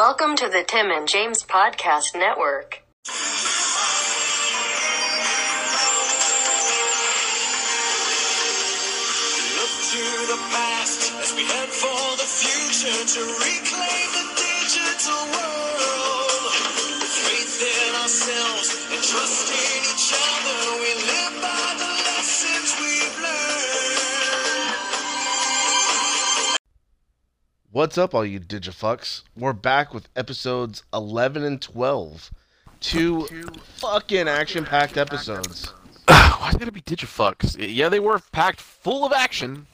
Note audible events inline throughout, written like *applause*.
Welcome to the Tim and James Podcast Network. Look to the past as we head for the future to reclaim the digital world. Faith in ourselves and trust in each other, we live by What's up, all you digifucks? We're back with episodes 11 and 12. Two fucking action packed episodes. *sighs* Why's it gotta be Digifucks? Yeah, they were packed full of action.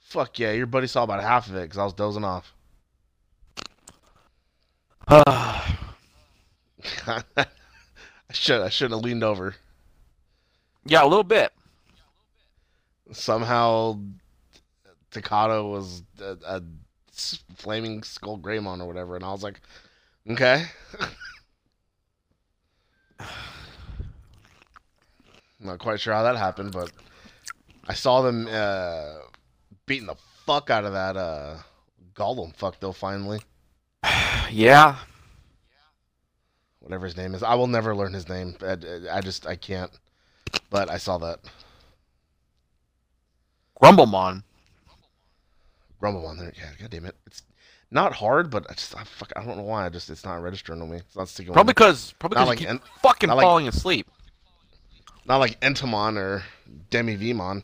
Fuck yeah, your buddy saw about half of it because I was dozing off. *sighs* I should I shouldn't have leaned over. yeah, a little bit. Somehow, Takato was a flaming skull Greymon or whatever, and I was like, okay. *sighs* Not quite sure how that happened, but I saw them uh, beating the fuck out of that uh, Gollum fuck though. Finally, *sighs* Yeah. whatever his name is, I will never learn his name. I, I just I can't. But I saw that Grumblemon. Grumblemon there. Yeah, god damn it, it's not hard, but I just I fuck I don't know why. I just it's not registering on me. It's not sticking. Probably because probably because like you keep en- fucking like- falling asleep. not like Entomon or Demi Vimon.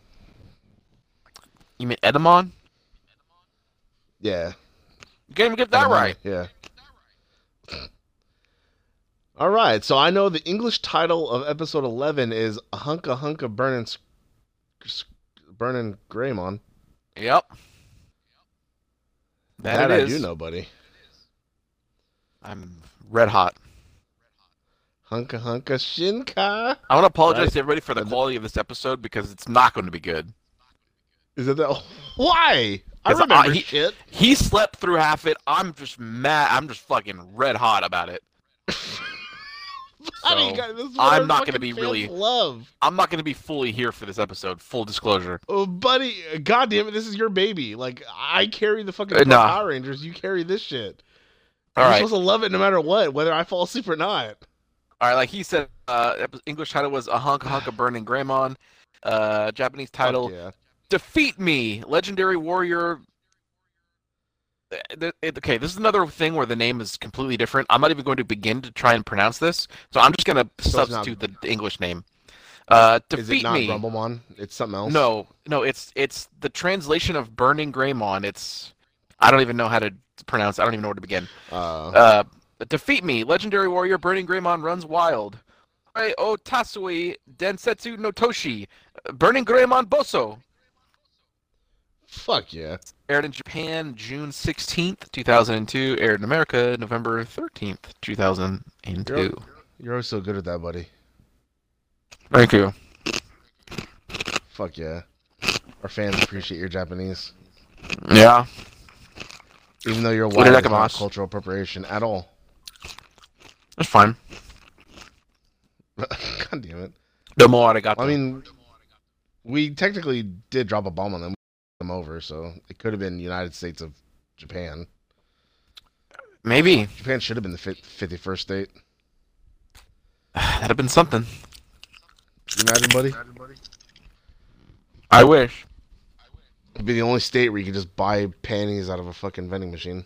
You mean Edamon? Yeah, You can't even get that Edamon, right. Yeah. All right, so I know the English title of episode eleven is "A "Hunka Hunka Burnin' S- S- Burnin' Greymon." Yep. That, That it I is. do know, buddy. I'm red hot. Hunka Hunka Shinka. I want to apologize Right. to everybody for the quality of this episode because it's not going to be good. Is it that? Oh, why? I- remember he- shit. He slept through half it. I'm just mad. I'm just fucking red hot about it. *laughs* So, this I'm not gonna be really- love. I'm not going to be fully here for this episode. Full disclosure. Oh, buddy, god damn it, this is your baby. Like I carry the fucking Uh, nah. Power Rangers, you carry this shit. All You're right. supposed to love it no matter what, whether I fall asleep or not. All right, like he said, uh, English title was a hunk of *sighs* burning Greymon. Uh, Japanese title, yeah. defeat me, legendary warrior. Okay, this is another thing where the name is completely different. I'm not even going to begin to try and pronounce this, so I'm just going to not- substitute the, the English name. Uh, Is it not me. Grumblemon? It's something else. No, no, it's it's the translation of burning Greymon. It's I don't even know how to pronounce. I don't even know where to begin. Uh, Uh, defeat me, legendary warrior Burning Greymon runs wild. Hey, O Tasui Densetsu Notoshi, Burning Greymon Boso. fuck yeah. Aired in Japan June 16th, 2002. Aired in America November 13th, 2002. You're- You're always so good at that, buddy. Thank you. Fuck yeah. Our fans appreciate your Japanese, Yeah, even though you're white. I It's not cultural appropriation at all. that's fine. *laughs* god damn it. No more arigato. I mean, we technically did drop a bomb on them, them over, so it could have been United States of Japan. maybe Japan should have been the fifty first state. *sighs* that'd have been something. Imagine, buddy? I wish. It'd be the only state where you could just buy panties out of a fucking vending machine.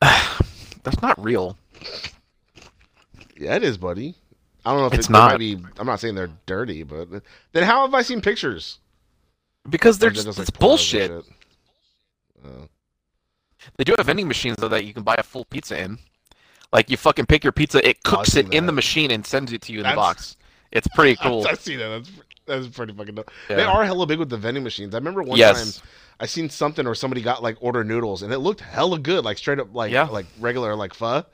*sighs* That's not real. Yeah, it is, buddy. I don't know if It's it, not. be. I'm not saying they're dirty, but then how have I seen pictures? Because they're they're just, like it's bullshit. shit? Oh. They do have vending machines though that you can buy a full pizza in. Like you fucking pick your pizza, it cooks it in the machine and sends it to you in That's- the box. It's pretty *laughs* cool. I see that. That's that's pretty fucking dope. Yeah. They are hella big with the vending machines. I remember one yes. time I seen something or somebody got like order noodles and it looked hella good, like straight up like Yeah. like regular like pho,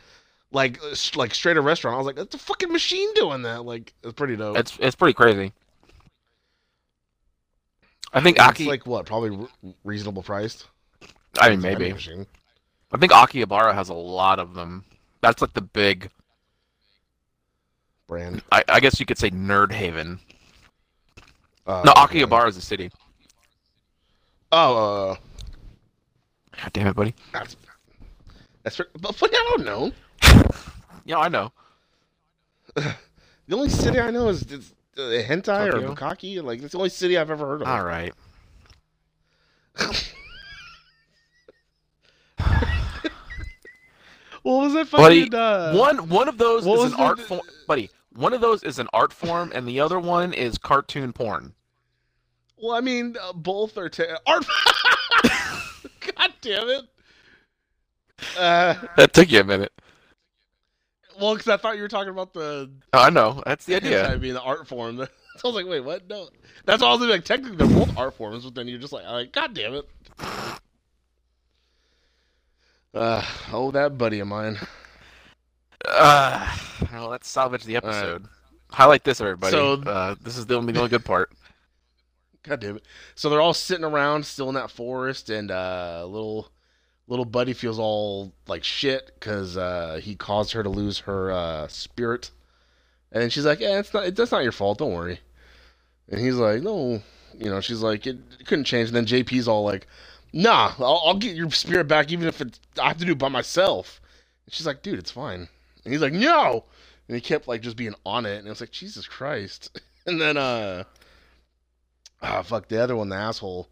like like straight a restaurant. I was like, that's a fucking machine doing that. Like it's pretty dope. It's it's pretty crazy. I think It's Aki. like what? Probably re- reasonable priced. I mean, It's maybe. machine. I think Akihabara has a lot of them. That's like the big. brand. I, I guess you could say Nerd Haven. Uh, no, okay. Akihabara is a city. Oh, uh, God damn it, buddy. that's That's. But funny, I don't know. *laughs* Yeah, I know. *laughs* The only city I know is, is uh, hentai Tokyo? or Bukaki. Like that's the only city I've ever heard of. All right. *laughs* What was that Buddy, fucking? uh, one one of those is an art form, buddy. One of those is an art form, and the other one is cartoon porn. Well, I mean, uh, both are ta- art. *laughs* God damn it. Uh, That took you a minute. Well, because I thought you were talking about the Oh, I know. That's the idea. I mean, the art form. so *laughs* I was like, wait, what? No, that's all like. Technically, they're both art forms, but then you're just like, like God damn it. *sighs* Uh, oh, that buddy of mine. Uh, well, let's salvage the episode. Highlight this, everybody. So- uh, this is the only, the only good part. *laughs* God damn it. So they're all sitting around still in that forest, and uh, little little buddy feels all like shit because uh, he caused her to lose her uh, spirit. And she's like, "Yeah, it's not. It, that's not your fault. Don't worry." And he's like, "No." You know, she's like, "It, it couldn't change." And then JP's all like, "Nah, I'll, I'll get your spirit back, even if it's, I have to do it by myself." And she's like, "Dude, it's fine." And he's like, "No." And he kept like just being on it, and it was like, Jesus Christ. *laughs* And then uh ah fuck the other one, the asshole.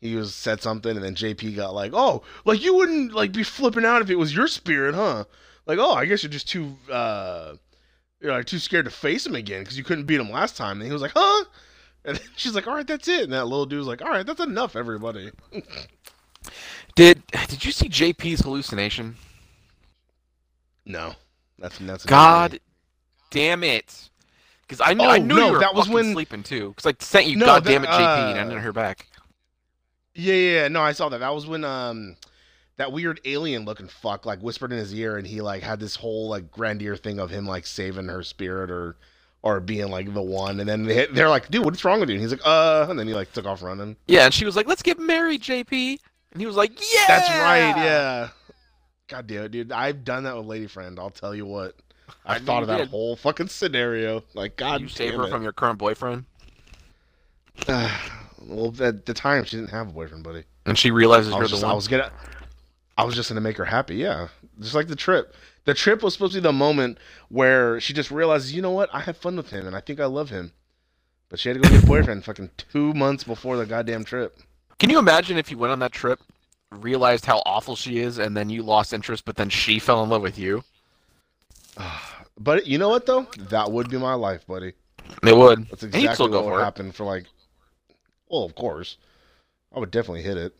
He was said something and then JP got like, Oh, like you wouldn't like be flipping out if it was your spirit, huh? Like, oh, I guess you're just too uh you're like too scared to face him again because you couldn't beat him last time. And he was like, Huh? And then she's like, All right, that's it. And that little dude was like, All right, that's enough, everybody. Did Did you see JP's hallucination? No. That's that's God damn it! Because I knew I Oh, knew no, you were that was when- sleeping too. Because I sent you, No, God that- damn it, JP, and I uh, didn't hear back. Yeah, yeah, yeah. No, I saw that. That was when um that weird alien looking fuck like whispered in his ear and he like had this whole like grandeur thing of him like saving her spirit or or being like the one and then they, they're like, dude, what's wrong with you? And he's like, uh and then he like took off running. Yeah, and she was like, "Let's get married, JP," and he was like, "Yeah." That's right, yeah. God damn it, dude. I've done that with Lady Friend, I'll tell you what. *laughs* I I've thought you of that did. whole fucking scenario. Like, God you save her it. from your current boyfriend, *sighs* *sighs* *sighs* *laughs* well, at the time, she didn't have a boyfriend, buddy. and she realizes I you're was, the just, one. I was gonna, I was just gonna make her happy. Yeah, just like the trip. The trip was supposed to be the moment where she just realizes, you know what, I have fun with him, and I think I love him. But she had to go get a boyfriend fucking two months before the goddamn trip. Can you imagine if you went on that trip, realized how awful she is, and then you lost interest, but then she fell in love with you? *sighs* But you know what though, that would be my life, buddy. It would. That's exactly what would happen for like. Well, of course, I would definitely hit it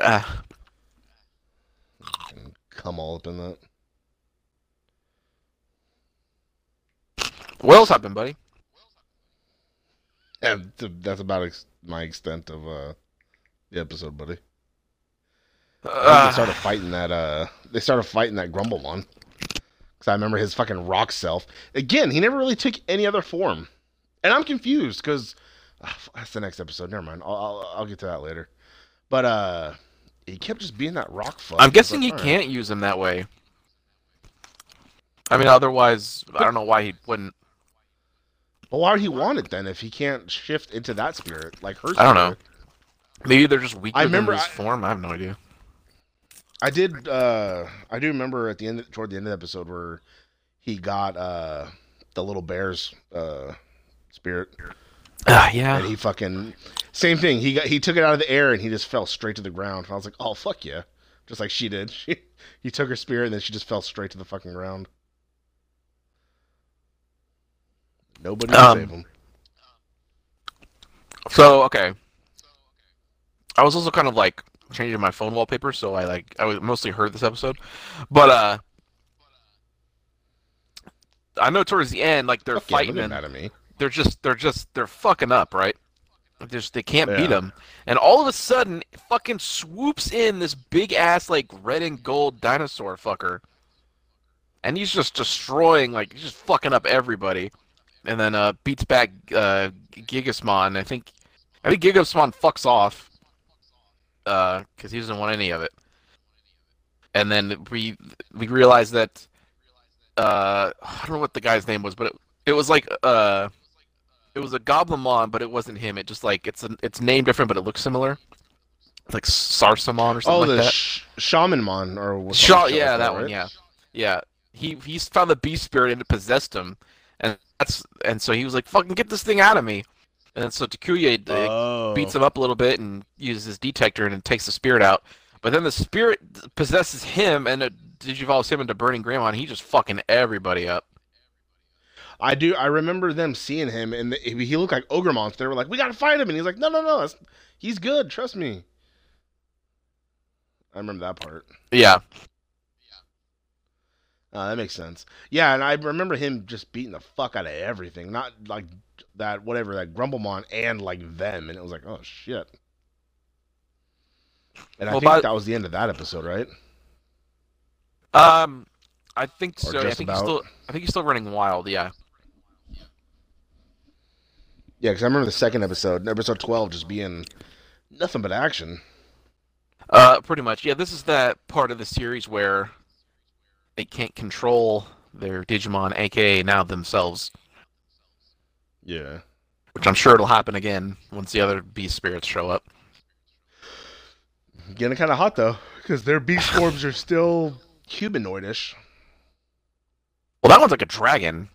Ah, come all up in that. what else happened, buddy? And that's about ex- my extent of uh, the episode, buddy. Uh, they started fighting that. Uh, they started fighting that Grumblemon. Because I remember his fucking rock self. Again, he never really took any other form, and I'm confused because that's the next episode. Never mind. I'll, I'll I'll get to that later. But uh, he kept just being that rock fuck. I'm guessing like, he alright. can't use him that way. I mean, otherwise, I don't know why he wouldn't. But why would he want it then if he can't shift into that spirit like her? I don't know. Maybe they're just weaker I remember than his I- form. I have no idea. I did. uh I do remember at the end, toward the end of the episode, where he got uh the little bear's uh spirit, Ah, yeah. and he fucking same thing. He got he took it out of the air and he just fell straight to the ground. I was like, oh fuck yeah, just like she did. *laughs* She he took her spear and then she just fell straight to the fucking ground. Nobody Um, save him. So okay, I was also kind of like changing my phone wallpaper, so I like I was mostly heard this episode, but uh, I know towards the end, like they're Fuck fighting get and mad at me. They're just they're just they're fucking up, right? Just, they can't beat Yeah. him, and all of a sudden, fucking swoops in this big ass like red and gold dinosaur fucker, and he's just destroying like he's just fucking up everybody, and then uh beats back uh Gigasmon. I think I think Gigasmon fucks off, uh, because he doesn't want any of it, and then we we realize that uh I don't know what the guy's name was, but it, it was like uh it was a Goblinmon, but it wasn't him. It just like it's a, it's named different, but it looks similar. like Sarsamon or something Oh, like the that. sh- Shaman Mon or what? Shaw, yeah, like that one, yeah, yeah. He he's found the beast spirit and it possessed him, and that's and so he was like, "Fucking get this thing out of me," and so Takuya Oh. beats him up a little bit and uses his detector and it takes the spirit out. But then the spirit possesses him and it digivolves him into Burning Greymon, and He just fucking everybody up. I do. I remember them seeing him, and the, he looked like Ogremon. They were like, "We gotta fight him," and he's like, "No, no, no, he's good. Trust me." I remember that part. Yeah, Uh, that makes sense. Yeah, and I remember him just beating the fuck out of everything. Not like that, whatever that Grumblemon, and like them, and it was like, oh shit. And I think by- that was the end of that episode, right? um, I think Or so. I think he's still. I think he's still running wild. Yeah. Yeah, because I remember the second episode, episode twelve, just being nothing but action. Uh, pretty much. Yeah, this is that part of the series where they can't control their Digimon, aka now themselves, Yeah. which I'm sure it'll happen again once the other beast spirits show up. Getting kind of hot though, because their beast *laughs* forms are still humanoidish. Well, that one's like a dragon.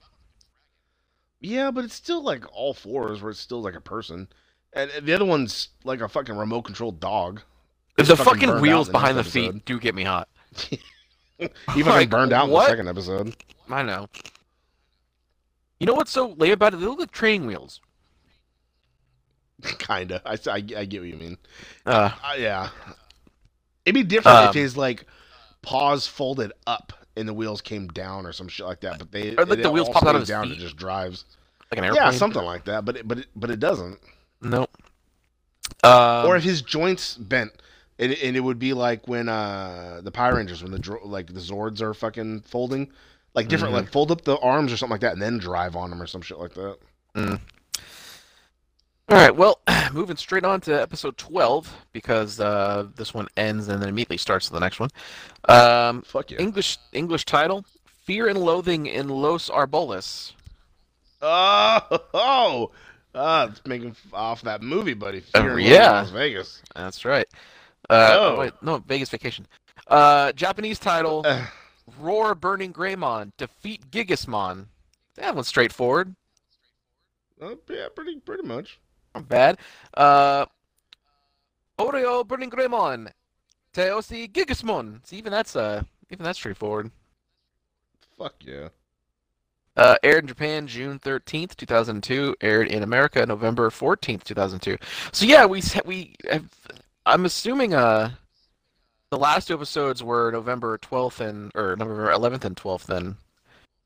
Yeah, but it's still like all fours, where it's still like a person, and the other one's like a fucking remote controlled dog. The fucking fucking wheels behind the feet do get me hot. *laughs* Fucking Like, burned out in the second episode. I know. You know what's so lame about it? They look like training wheels. *laughs* Kinda. I, I, I get what you mean. Uh, Uh, yeah. It'd be different if Um, his like paws folded up and the wheels came down or some shit like that. But they Or, like, the wheels pop out of down. feet. It just drives. like an airplane. Yeah, something like that. But it, but it, but it doesn't. Nope. Um, or if his joints bent. And, and it would be like when uh the Power Rangers when the like the Zords are fucking folding, like different Mhm. like fold up the arms or something like that and then drive on them or some shit like that. All right. Well, *clears throat* moving straight on to episode twelve because uh, this one ends and then immediately starts the next one. Um, Fuck yeah. English English title: Fear and Loathing in Los Arboles. Oh, *laughs* oh, uh, it's making off that movie, buddy. Oh, Fear and yeah. Las Vegas. That's right. Uh, Oh. wait, no, Vegas Vacation. Uh, Japanese title: Uh, *sighs* Roar Burning Greymon, defeat Gigasmon. That one's straightforward. uh, yeah, pretty, pretty much. Not bad. Uh, Oreo Burning Greymon, Teosi Gigasmon. See, even that's uh, even that's straightforward. Fuck yeah. Uh, aired in Japan June thirteenth, two thousand two. Aired in America November fourteenth, two thousand two. So yeah, we we have, I'm assuming uh, the last two episodes were November twelfth and or November eleventh and twelfth then,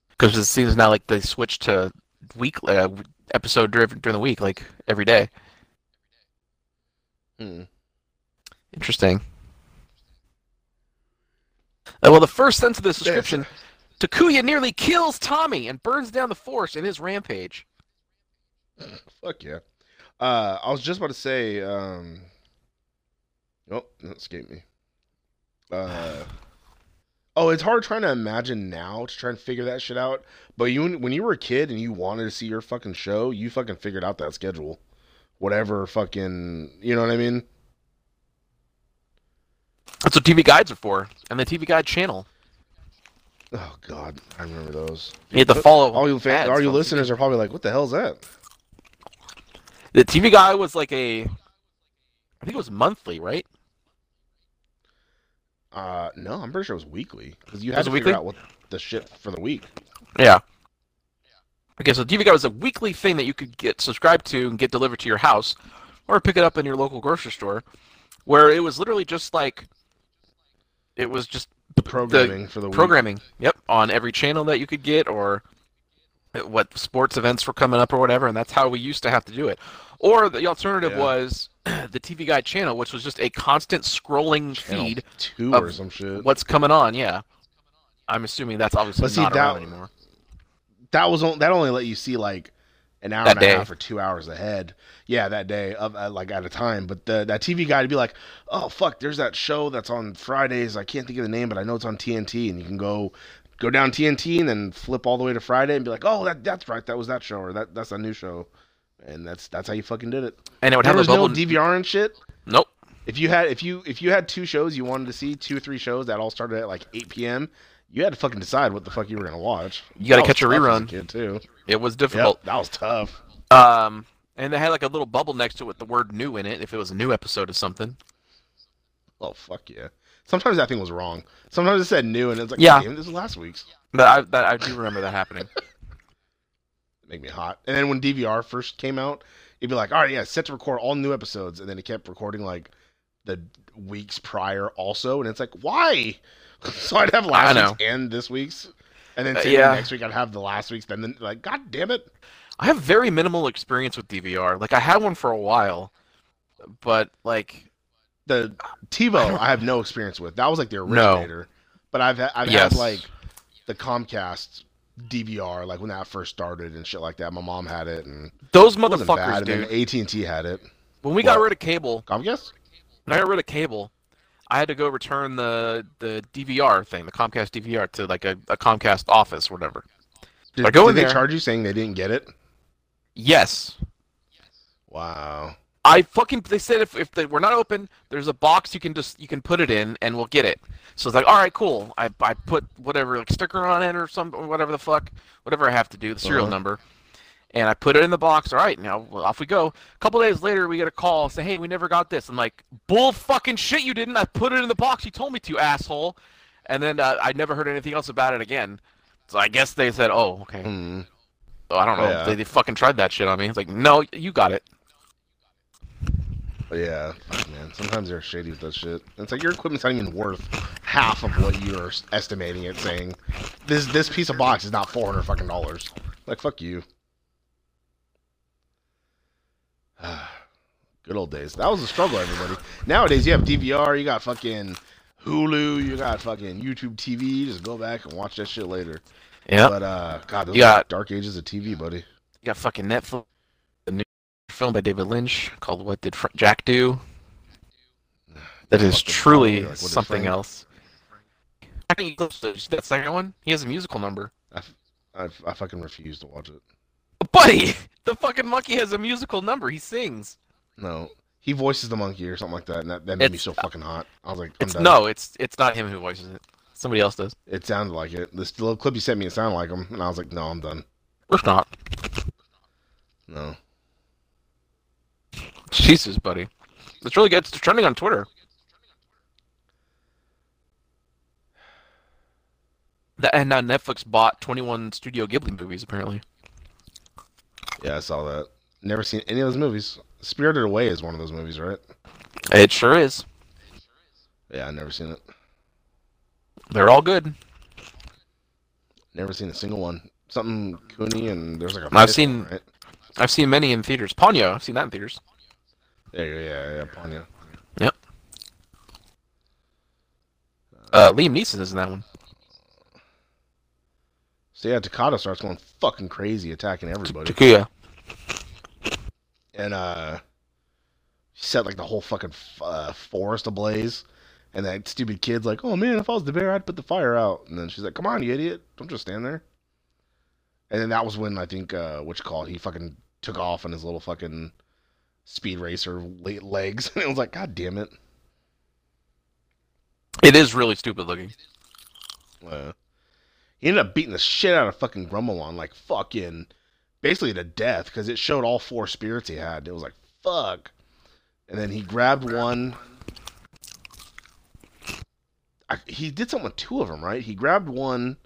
because it seems now like they switched to week uh, episode driven during the week, like every day. Hmm. Interesting. Uh, well, the first sense of this description Takuya nearly kills Tommy and burns down the force in his rampage. Fuck yeah. Uh, I was just about to say. Um, oh, that escaped me. Uh, oh, it's hard trying to imagine now to try and figure that shit out. But you, when you were a kid and you wanted to see your fucking show, you fucking figured out that schedule. Whatever fucking, you know what I mean? That's what TV guides are for, and the TV guide channel. Oh God, I remember those. You had to follow. All you fan, ads all you listeners are probably like, "What the hell is that?" The TV guide was like a, I think it was monthly, right? Uh, no, I'm pretty sure it was weekly because you had to figure weekly? out what the shit for the week. Yeah. Okay, so TV Guide was a weekly thing that you could get subscribed to and get delivered to your house, or pick it up in your local grocery store, where it was literally just like, it was just The programming for the week. programming. Yep, on every channel that you could get, or what sports events were coming up or whatever, and that's how we used to have to do it. Or the alternative Yeah. was *clears throat* the TV Guide channel, which was just a constant scrolling Channel feed. two of or some shit. What's coming on? Yeah, I'm assuming that's obviously But see, not that- around anymore. that was on, that only let you see like an hour That and day. a half or two hours ahead. Yeah, that day of uh, like at a time. But the that TV guy would be like, "Oh fuck, there's that show that's on Fridays. I can't think of the name, but I know it's on TNT, and you can go go down TNT and then flip all the way to Friday and be like, "Oh, that that's right, that was that show, or that that's a new show." And that's that's how you fucking did it. And it would There have was a bubble. no DVR and shit. Nope. If you had if you if you had two shows you wanted to see, two or three shows that all started at like 8 p.m., you had to fucking decide what the fuck you were gonna watch. You gotta catch a rerun. kid too. It was Yep, difficult. that was tough. Um, and they had like a little bubble next to it with the word "new" in it. If it was a new episode of something. Oh fuck yeah. Sometimes that thing was wrong. Sometimes it said new and it's like, Yeah. damn, this is last week's. But I, that, I do remember that happening. *laughs* make me hot. And then when DVR first came out, it'd be like, all right, yeah, set to record all new episodes, and then it kept recording like the weeks prior also, and it's like, why? *laughs* so I'd have last I week's and this week's, and then Uh, yeah. next week I'd have the last week's, then then like, god damn it. I have very minimal experience with DVR. Like I had one for a while, but like The TiVo I have no experience with. That was like the No. but I've ha- I've Yes. had like the Comcast DVR, like when that first started and shit like that. My mom had it, and those motherfuckers, dude. AT and T had it. When we got rid of cable, Comcast? when I got rid of cable, I had to go return the the DVR thing, the Comcast DVR, to like a, a Comcast office, or whatever. Did, I go did in they there- charge you saying they didn't get it? Yes, Wow. I fucking. They said if if they, we're not open, there's a box you can just you can put it in and we'll get it. So it's like, all right, cool. I I put whatever like sticker on it or some or whatever the fuck, whatever I have to do, the serial Uh-huh. number, and I put it in the box. All right, now well, off we go. A couple days later, we get a call say, hey, we never got this. I'm like, bull fucking shit, you didn't. I put it in the box. You told me to, asshole. And then uh, I never heard anything else about it again. So I guess they said, oh, okay. Hmm. So I don't know. Yeah. They, they fucking tried that shit on me. It's like, no, you got it. But yeah, man. Sometimes they're shady with that shit. It's like your equipment's not even worth half of what you're estimating it, saying this this piece of box is not four hundred fucking dollars. Like fuck you. *sighs* Good old days. That was a struggle, everybody. Nowadays, you have DVR, you got fucking Hulu, you got fucking YouTube TV. Just go back and watch that shit later. Yeah. But uh, God, those You got- dark ages of TV, buddy. You got fucking Netflix, film by David Lynch called "What Did Fr- Jack Do?" That is truly like, something else. I think that second one. He has a musical number. I, I fucking refuse to watch it. Buddy, *laughs* the fucking monkey has a musical number. He sings. No, he voices the monkey or something like that, and that, that made me so fucking hot. I was like, I'm It's done. no, it's it's not him who voices it. Somebody else does. It sounded like it. This little clip you sent me, it sounded like him, and I was like, no, I'm done. Or not. No. Jesus, buddy. It's really good. It's trending on Twitter. That, and now Netflix bought 21 Studio Ghibli movies, apparently. Yeah, I saw that. Never seen any of those movies. Spirited Away is one of those movies, right? It sure is. Yeah, I never seen it. They're all good. Never seen a single one. Something Cooney and there's like a. I've seen- one, Right? I've seen many in theaters. Ponyo, I've seen that in theaters. There you go. Yeah, yeah, Ponyo. Uh, Liam Neeson is in that one. So yeah, Takata starts going fucking crazy, attacking everybody, Takuya. and uh, set like the whole fucking uh, forest ablaze. And that stupid kid's like, "Oh man, if I was the bear, I'd put the fire out." And then she's like, "Come on, you idiot! Don't just stand there." And then that was when I think, uh, you call he fucking took off on his little fucking speed racer legs, *laughs* and it was like, "God damn it!" It is really stupid looking. Uh, he ended up beating the shit out of fucking Grumblemon, like fucking, basically to death, because it showed all four spirits he had. It was like, fuck. And then he grabbed one. I, he did something with two of them, right? He grabbed one.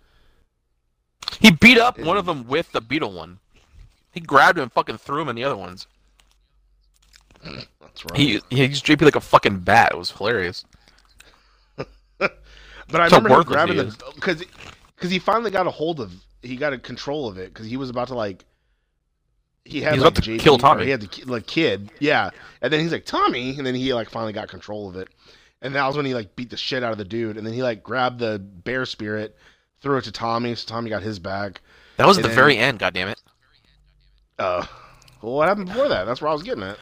He beat up one of them with the beetle one. He grabbed him and fucking threw him in the other ones. That's right. He he just draped like a fucking bat. It was hilarious. *laughs* but I so remember him grabbing *laughs* he the because because he finally got a hold of he got a control of it because he was about to like he had He like about to JP, kill Tommy. He had the like kid, yeah, and then he's like Tommy, and then he like finally got control of it, and that was when he like beat the shit out of the dude, and then he like grabbed the bear spirit, threw it to Tommy, so Tommy got his back. That was And the then- very end. God damn it. Uh, well, what happened before that? That's where I was getting at.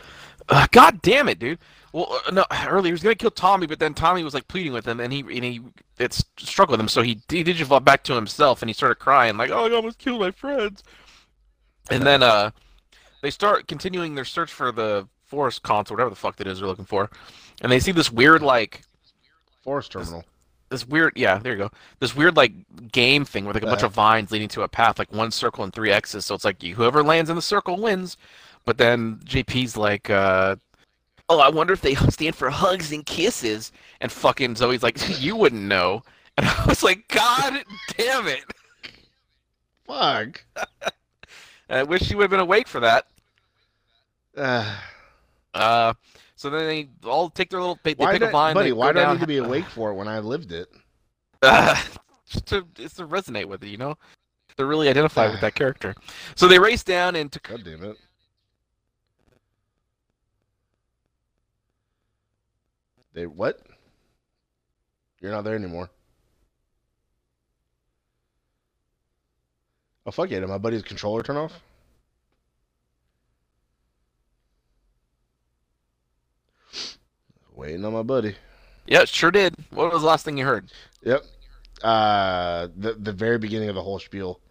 Uh, God damn it, dude. Well, uh, no. Earlier he was gonna kill Tommy, but then Tommy was like pleading with him, and he and he it's struck with him. So he he did fall back to himself, and he started crying like, "Oh, I almost killed my friends." And then uh, they start continuing their search for the forest console, whatever the fuck that is they're looking for, and they see this weird like Forest terminal. this weird yeah there you go this weird like game thing with like a bunch of vines leading to a path like one circle and three x's so it's like whoever lands in the circle wins but then jp's like uh oh i wonder if they *laughs* stand for hugs and kisses and fucking zoe's like *laughs* you wouldn't know and *laughs* i was like god damn it Fuck. i wish she would have been awake for that Uh, *sighs* uh so then they all take their little they, they pick a vine buddy? Why do I need to be awake for it when I lived it? uh, just to just to resonate with it, you know, to really identify with that *sighs* character. So they race down into God damn it. They what? You're not there anymore. Oh fuck yeah! Did my buddy's controller turn off? Waiting on my buddy. yeah, sure did. What was the last thing you heard? Yep. Uh, the the very beginning of the whole spiel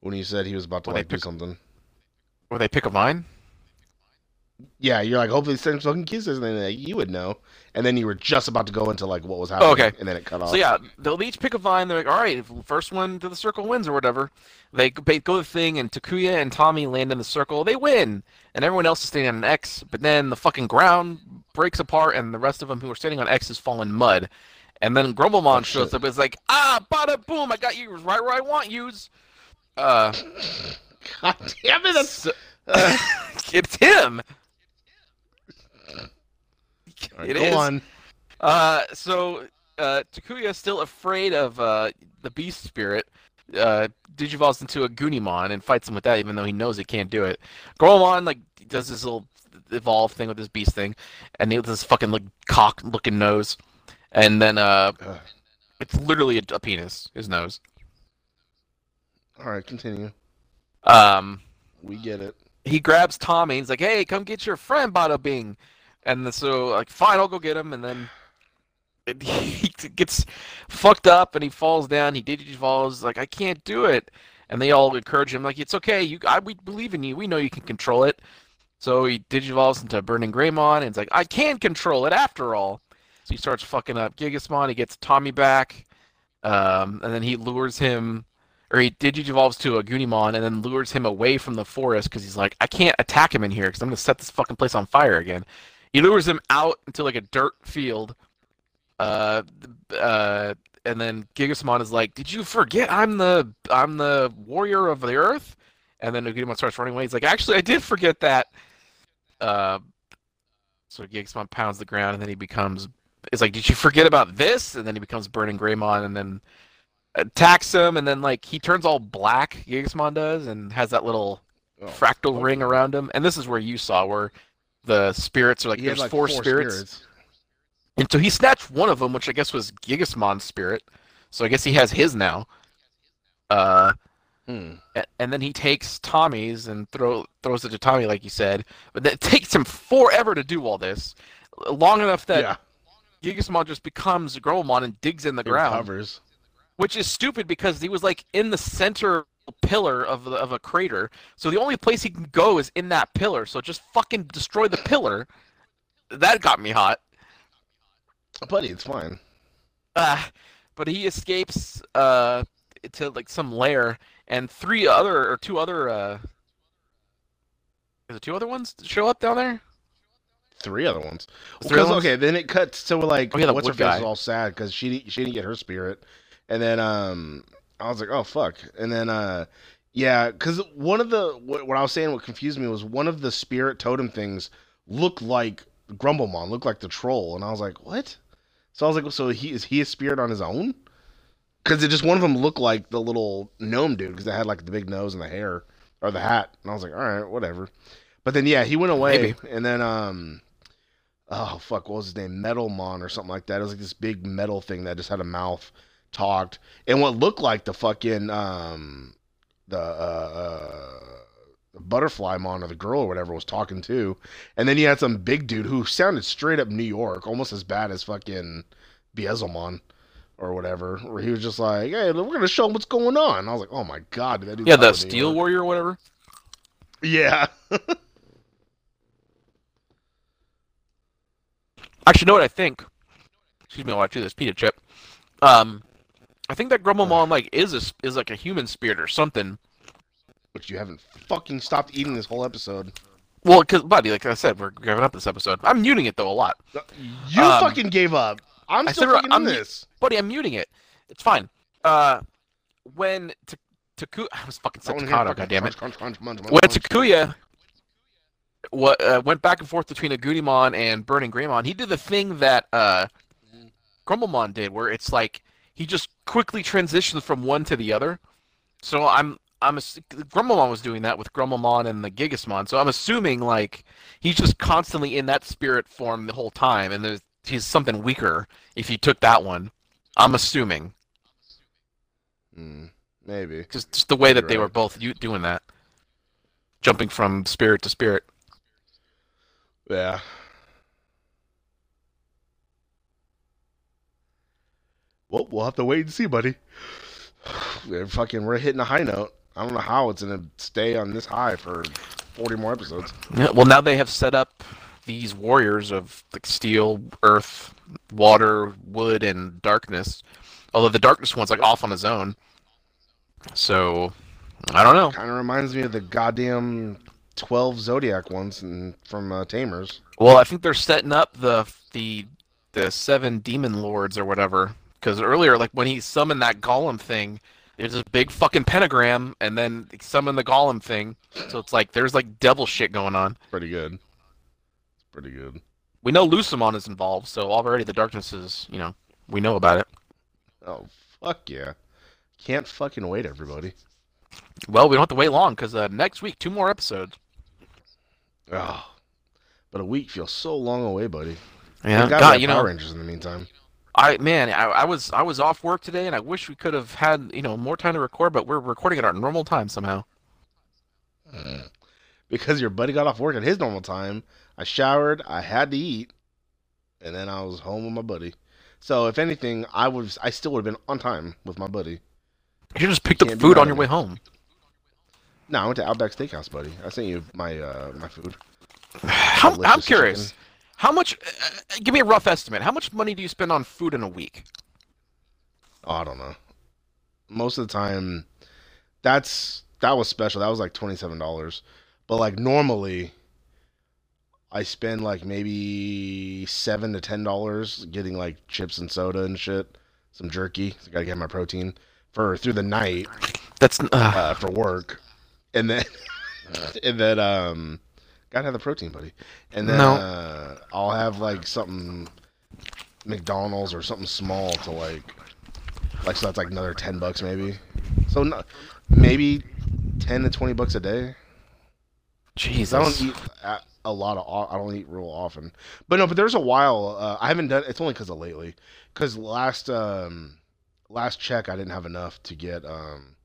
when he said he was about to When like do something. Where they pick a vine? Yeah, you're like, hopefully send fucking kisses, and then like, you would know. And then you were just about to go into like what was happening, okay. and then it cut off. So yeah, they'll each pick a vine. They're like, all right, first one to the circle wins or whatever. They go to the thing, and Takuya and Tommy land in the circle. They win, and everyone else is standing on an X. But then the fucking ground breaks apart, and the rest of them who are standing on X's fall in mud. And then Grumblemon Oh, shows up. It's like, ah, bada boom, I got you right where I want yous. Uh, *laughs* God damn it! That's, so- *laughs* uh, *laughs* it's him. Right, It go is. on. Uh, so uh, Takuya is still afraid of uh, the beast spirit. Uh, digivolves into a Goonimon and fights him with that, even though he knows he can't do it. Goromon like does this little evolve thing with this beast thing, and he has this fucking like cock looking nose, and then uh, Ugh. it's literally a, a penis, his nose. All right, continue. Um, We get it. he grabs Tommy. He's like, "Hey, come get your friend, Bada Bing." And so like, fine, I'll go get him. And then *laughs* he gets fucked up and he falls down. He digivolves. Like, I can't do it. And they all encourage him, like, it's okay. You, I, we believe in you. We know you can control it. So he digivolves into Burning Greymon, and it's like, I can control it after all. So he starts fucking up Gigasmon. He gets Tommy back, um, and then he lures him or he digivolves to a Goonimon and then lures him away from the forest because he's like, I can't attack him in here because I'm gonna set this fucking place on fire again. He lures him out into like a dirt field, uh, uh, and then Gigasmon is like, "Did you forget I'm the I'm the warrior of the earth?" And then Goonimon starts running away. He's like, "Actually, I did forget that." Uh, so Gigasmon pounds the ground and then he becomes. It's like, "Did you forget about this?" And then he becomes Burning Greymon and then attacks him, and then like he turns all black. Gigasmon does, and has that little Oh, fractal ring around him. And this is where you saw where the spirits are like He there's like, four, spirits. and so he snatched one of them, which I guess was Gigasmon's spirit. So I guess he has his now. Uh, Hmm. and then he takes Tommy's and throw throws it to Tommy, like you said. But it takes him forever to do all this, long enough that yeah, Gigasmon just becomes Grumblemon and digs in the it ground recovers. which is stupid because he was like in the center pillar of the, of a crater. So the only place he can go is in that pillar. So just fucking destroy the pillar. That got me hot. Buddy, it's fine. Uh, but he escapes uh to like some lair and three other or two other uh is it two other ones show up down there? Three other ones. Three other ones? okay, then it cuts to like Oh, yeah, what's her face is all sad because she she didn't get her spirit, and then um I was like oh fuck, and then uh yeah because one of the what, what I was saying what confused me was one of the spirit totem things looked like Grumblemon, looked like the troll, and I was like what? So I was like so he is he a spirit on his own? Because it just one of them looked like the little gnome dude because it had like the big nose and the hair or the hat, and I was like all right whatever. But then yeah, he went away, Maybe. and then um oh fuck, what was his name? Metalmon or something like that. It was like this big metal thing that just had a mouth, talked, and what looked like the fucking um the uh, uh butterfly mon or the girl or whatever was talking to, And then you had some big dude who sounded straight up New York, almost as bad as fucking Beelzemon or whatever, where he was just like, Hey, we're gonna show him what's going on. I was like, Oh my god, did that dude Yeah, New Steel Warrior or whatever. Yeah. *laughs* Actually, know what I think? Excuse me while I chew this pita chip. Um, I think that Grumblemon like is a, is like a human spirit or something. But you haven't fucking stopped eating this whole episode. Well, because buddy, like I said, we're giving up this episode. I'm muting it though a lot, You Um, fucking gave up. I'm I still said fucking I'm in this. buddy. I'm muting it. It's fine. Uh, when T- Taku, I was fucking said wanna hear Takano, fucking goddammit. crunch, crunch, crunch, When. Takuya what, uh, went back and forth between Agumon and Burning Greymon, he did the thing that uh, Grumblemon did, where it's like he just quickly transitions from one to the other. So I'm I'm Grumblemon was doing that with Grumblemon and the Gigasmon. So I'm assuming like he's just constantly in that spirit form the whole time, and there's he's something weaker if you took that one. I'm assuming Hmm, maybe. because just the way that You're they were both doing that, jumping from spirit to spirit. Yeah. Well, we'll have to wait and see, buddy. We're fucking we're hitting a high note. I don't know how it's gonna stay on this high for forty more episodes. Yeah, well, now they have set up these warriors of like steel, earth, water, wood, and darkness. Although the darkness one's like off on his own. So I don't know. Kind of reminds me of the goddamn twelve zodiac ones in, from uh, Tamers. Well, I think they're setting up the the the seven demon lords or whatever. Because earlier, like when he summoned that golem thing, there's this big fucking pentagram, and then he summoned the golem thing. So it's like there's like devil shit going on. Pretty good. It's pretty good. We know Lucemon is involved, so already the darkness is, you know, we know about it. Oh fuck yeah! Can't fucking wait, everybody. Well, we don't have to wait long because uh, next week, two more episodes. Oh, but a week feels so long away, buddy. Yeah, got God, you Power know, Rangers in the meantime. I man, I, I was I was off work today, and I wish we could have had you know more time to record, but we're recording at our normal time somehow. *laughs* because your buddy got off work at his normal time. I showered, I had to eat, and then I was home with my buddy. So if anything, I was I still would have been on time with my buddy. You just picked up food on your way home. No, I went to Outback Steakhouse, buddy. I sent you my uh my food. How, *sighs* I'm curious. chicken. How much? Uh, give me a rough estimate. How much money do you spend on food in a week? Oh, I don't know. Most of the time, that's that was special. That was like twenty seven dollars. But like normally, I spend like maybe seven to ten dollars getting like chips and soda and shit, some jerky. So I gotta get my protein for through the night That's uh, uh, for work, and then *laughs* and then um, gotta have the protein, buddy. And then No. uh, I'll have like something McDonald's or something small to like, like so that's like another ten bucks maybe. So no, maybe ten to twenty bucks a day. Jesus. I don't eat a, a lot of. I don't eat real often. But no, but there's a while. Uh, I haven't done. It's only because of lately. Because last um, last check, I didn't have enough to get. Um,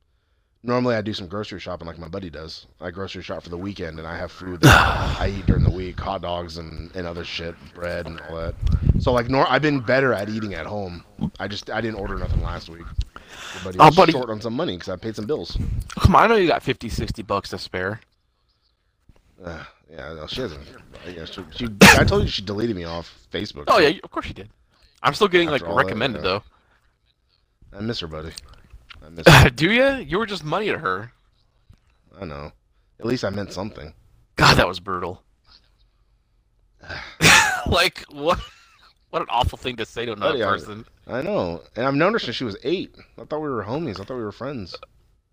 normally, I do some grocery shopping like my buddy does. I grocery shop for the weekend, and I have food that I eat during the week: hot dogs and, and other shit, bread and all that. So like, nor I've been better at eating at home. I just I didn't order nothing last week. Buddy Oh, buddy. short on some money because I paid some bills. Come on, I know you got 50, 60 bucks to spare. Uh, yeah, no, she hasn't. Yeah, she, she, I told you she deleted me off Facebook. Oh yeah, of course she did. I'm still getting like After that, recommended yeah. though. I miss her, buddy. I. *laughs* Do you? You were just money to her. I know. At least I meant something. God, that was brutal. *sighs* *laughs* like what? What an awful thing to say to another Buddy, person. I know. And I've known her since she was eight. I thought we were homies. I thought we were friends.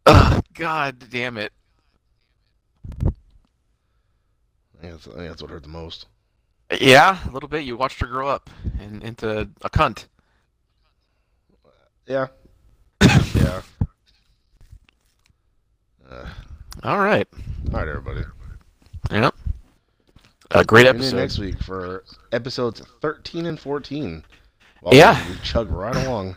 Ugh, God damn it. I think, that's, I think that's what hurt the most. Yeah, a little bit. You watched her grow up and into a cunt. Yeah. Uh, All right. all right, everybody. Yep. A great Tune episode. next week for episodes 13 and 14. While Yeah. We chug right along.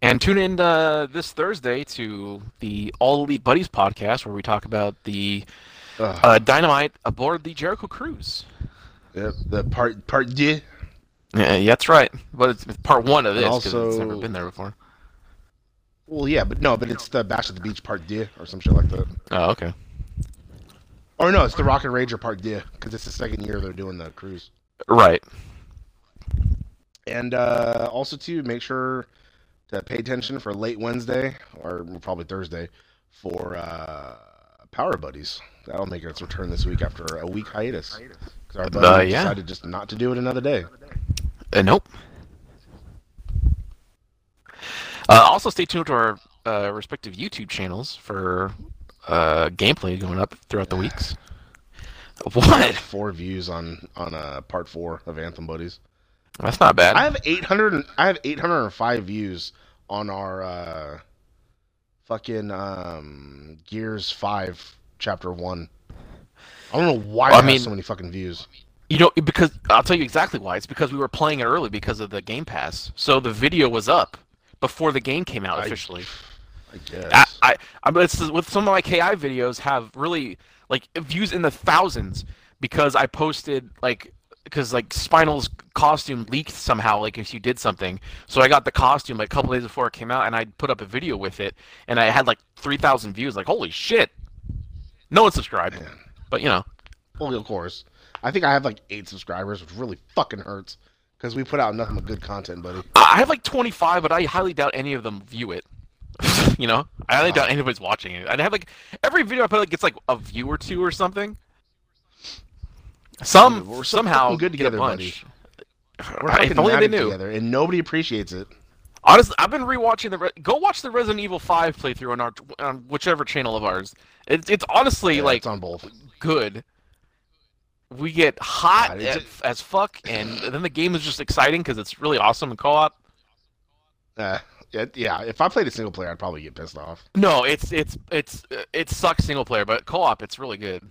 And tune in uh, this Thursday to the All Elite Buddies podcast where we talk about the uh, dynamite aboard the Jericho Cruise. Yep, the part part D. Yeah, yeah, that's right. But it's it's part one of this because it's never been there before. Well, yeah, but no, but it's the Bash at the Beach part D or some shit like that. Oh, okay. Or no, it's the Rocket Ranger part D because it's the second year they're doing the cruise. Right. And uh, also too, make sure to pay attention for late Wednesday or probably Thursday for uh, Power Buddies. That'll make its return this week after a week hiatus. Because our buddy Uh, yeah. decided just not to do it another day. Uh, nope. Uh, also, stay tuned to our uh, respective YouTube channels for uh, gameplay going up throughout the weeks. *sighs* What? Four views on on uh, part four of Anthem Buddies. That's not bad. I have 800. I have 805 views on our uh, fucking um, Gears Five Chapter One. I don't know why Well, I I have mean- so many fucking views. You know, because I'll tell you exactly why. It's because we were playing it early because of the Game Pass. So the video was up before the game came out officially. *sighs* I guess. I, I, I it's, with some of my KI videos have really like views in the thousands because I posted like because like Spinal's costume leaked somehow like if you did something. So I got the costume like a couple days before it came out and I put up a video with it and I had like three thousand views. Like holy shit! No one subscribed, Man. but you know. well, of course. I think I have like eight subscribers, which really fucking hurts because we put out nothing but good content, buddy. I have like 25, but I highly doubt any of them view it. *laughs* you know, I highly doubt anybody's watching it. I have like every video I put like gets like a view or two or something. Some we're somehow good get a together, bunch. We're If only they knew. together, and nobody appreciates it. Honestly, I've been rewatching the. Re- Go watch the Resident Evil 5 playthrough on our on whichever channel of ours. It's it's honestly Yeah, like it's on both. good. We get hot God, as, as fuck, and then the game is just exciting because it's really awesome in co-op. Uh, yeah, yeah, if I played a single player, I'd probably get pissed off. No, it's it's it's it sucks single player, but co-op it's really good.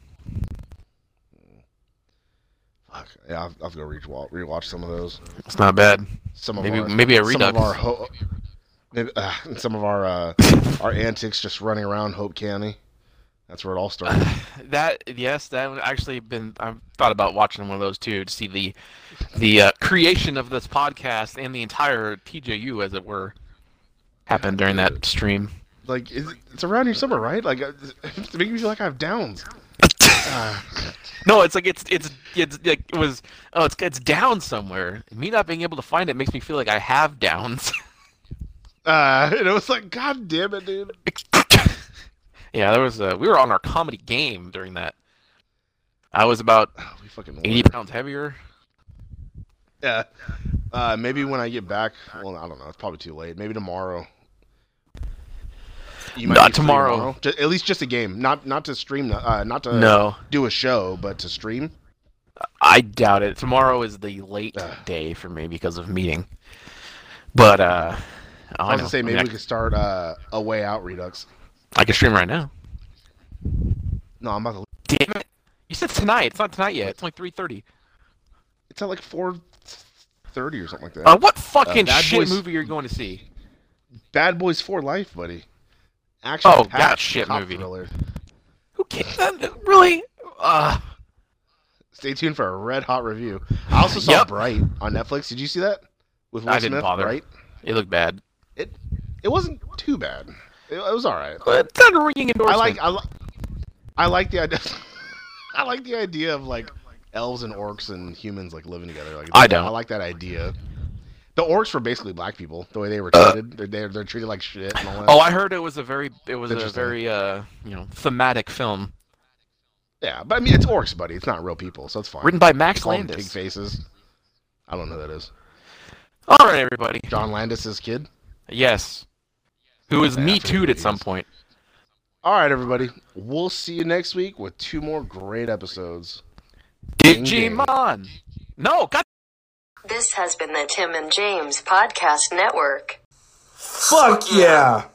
Fuck. Yeah, I'll, I'll have to go rewatch, rewatch some of those. It's not bad. Some of Maybe our, maybe a some of our ho- maybe, uh, *laughs* some of our uh, our antics just running around Hope County. That's where it all *sighs* started. that yes, that would actually been. I've thought about watching one of those too to see the the uh, creation of this podcast and the entire TJU, as it were, happened during that stream. like it's, it's around here somewhere, right? Like it's making me feel like I have downs. Uh, *laughs* No, it's like it's it's it's like it was. Oh, it's it's down somewhere. Me not being able to find it makes me feel like I have downs. *laughs* uh, *laughs* and it was like, God damn it, dude. Yeah, there was a. We were on our comedy game during that. I was about Oh, *sighs* we fucking eighty pounds heavier. Yeah. Uh, maybe when I get back. Well, I don't know. It's probably too late. Maybe tomorrow. You Not tomorrow. Ju- at least just a game, not not to stream, uh, not to No, do a show, but to stream. I doubt it. Tomorrow is the late Ugh. day for me because of meeting. But uh, I I, was know. gonna say I mean, maybe I, we could start uh, a way out Redux. I can stream right now. No, I'm about to. Damn it! You said tonight. It's not tonight yet. It's only three thirty. It's at like four thirty or something like that. Uh, what fucking Bad shit Boys- movie are you going to see? Bad Boys for Life, buddy. Action. Oh, that shit movie. Thriller. Who cares? That- Really? Uh, Stay tuned for a red hot review. I also saw Yep. Bright on Netflix. Did you see that? With Will I didn't Smith, bother. Bright. it looked bad. It it wasn't too bad. It, it was all right. But it's not a ringing I like I, li- I like the idea. *laughs* I like the idea of like elves and orcs and humans like living together. Like I don't. I like that idea. The orcs were basically black people. The way they were Uh. treated, they're, they're they're treated like shit. And all that. Oh, I heard it was a very, it was a very, uh, you know, thematic film yeah, but I mean it's orcs, buddy. It's not real people, so it's fine. written by Max Call them pig faces. I don't know who that is. All right, everybody. John Landis's kid. Yes. Who was me I too'd at some point. All right, everybody. We'll see you next week with two more great episodes. Ding, ding. Digimon. No, God. This has been the Tim and James Podcast Network. Fuck yeah!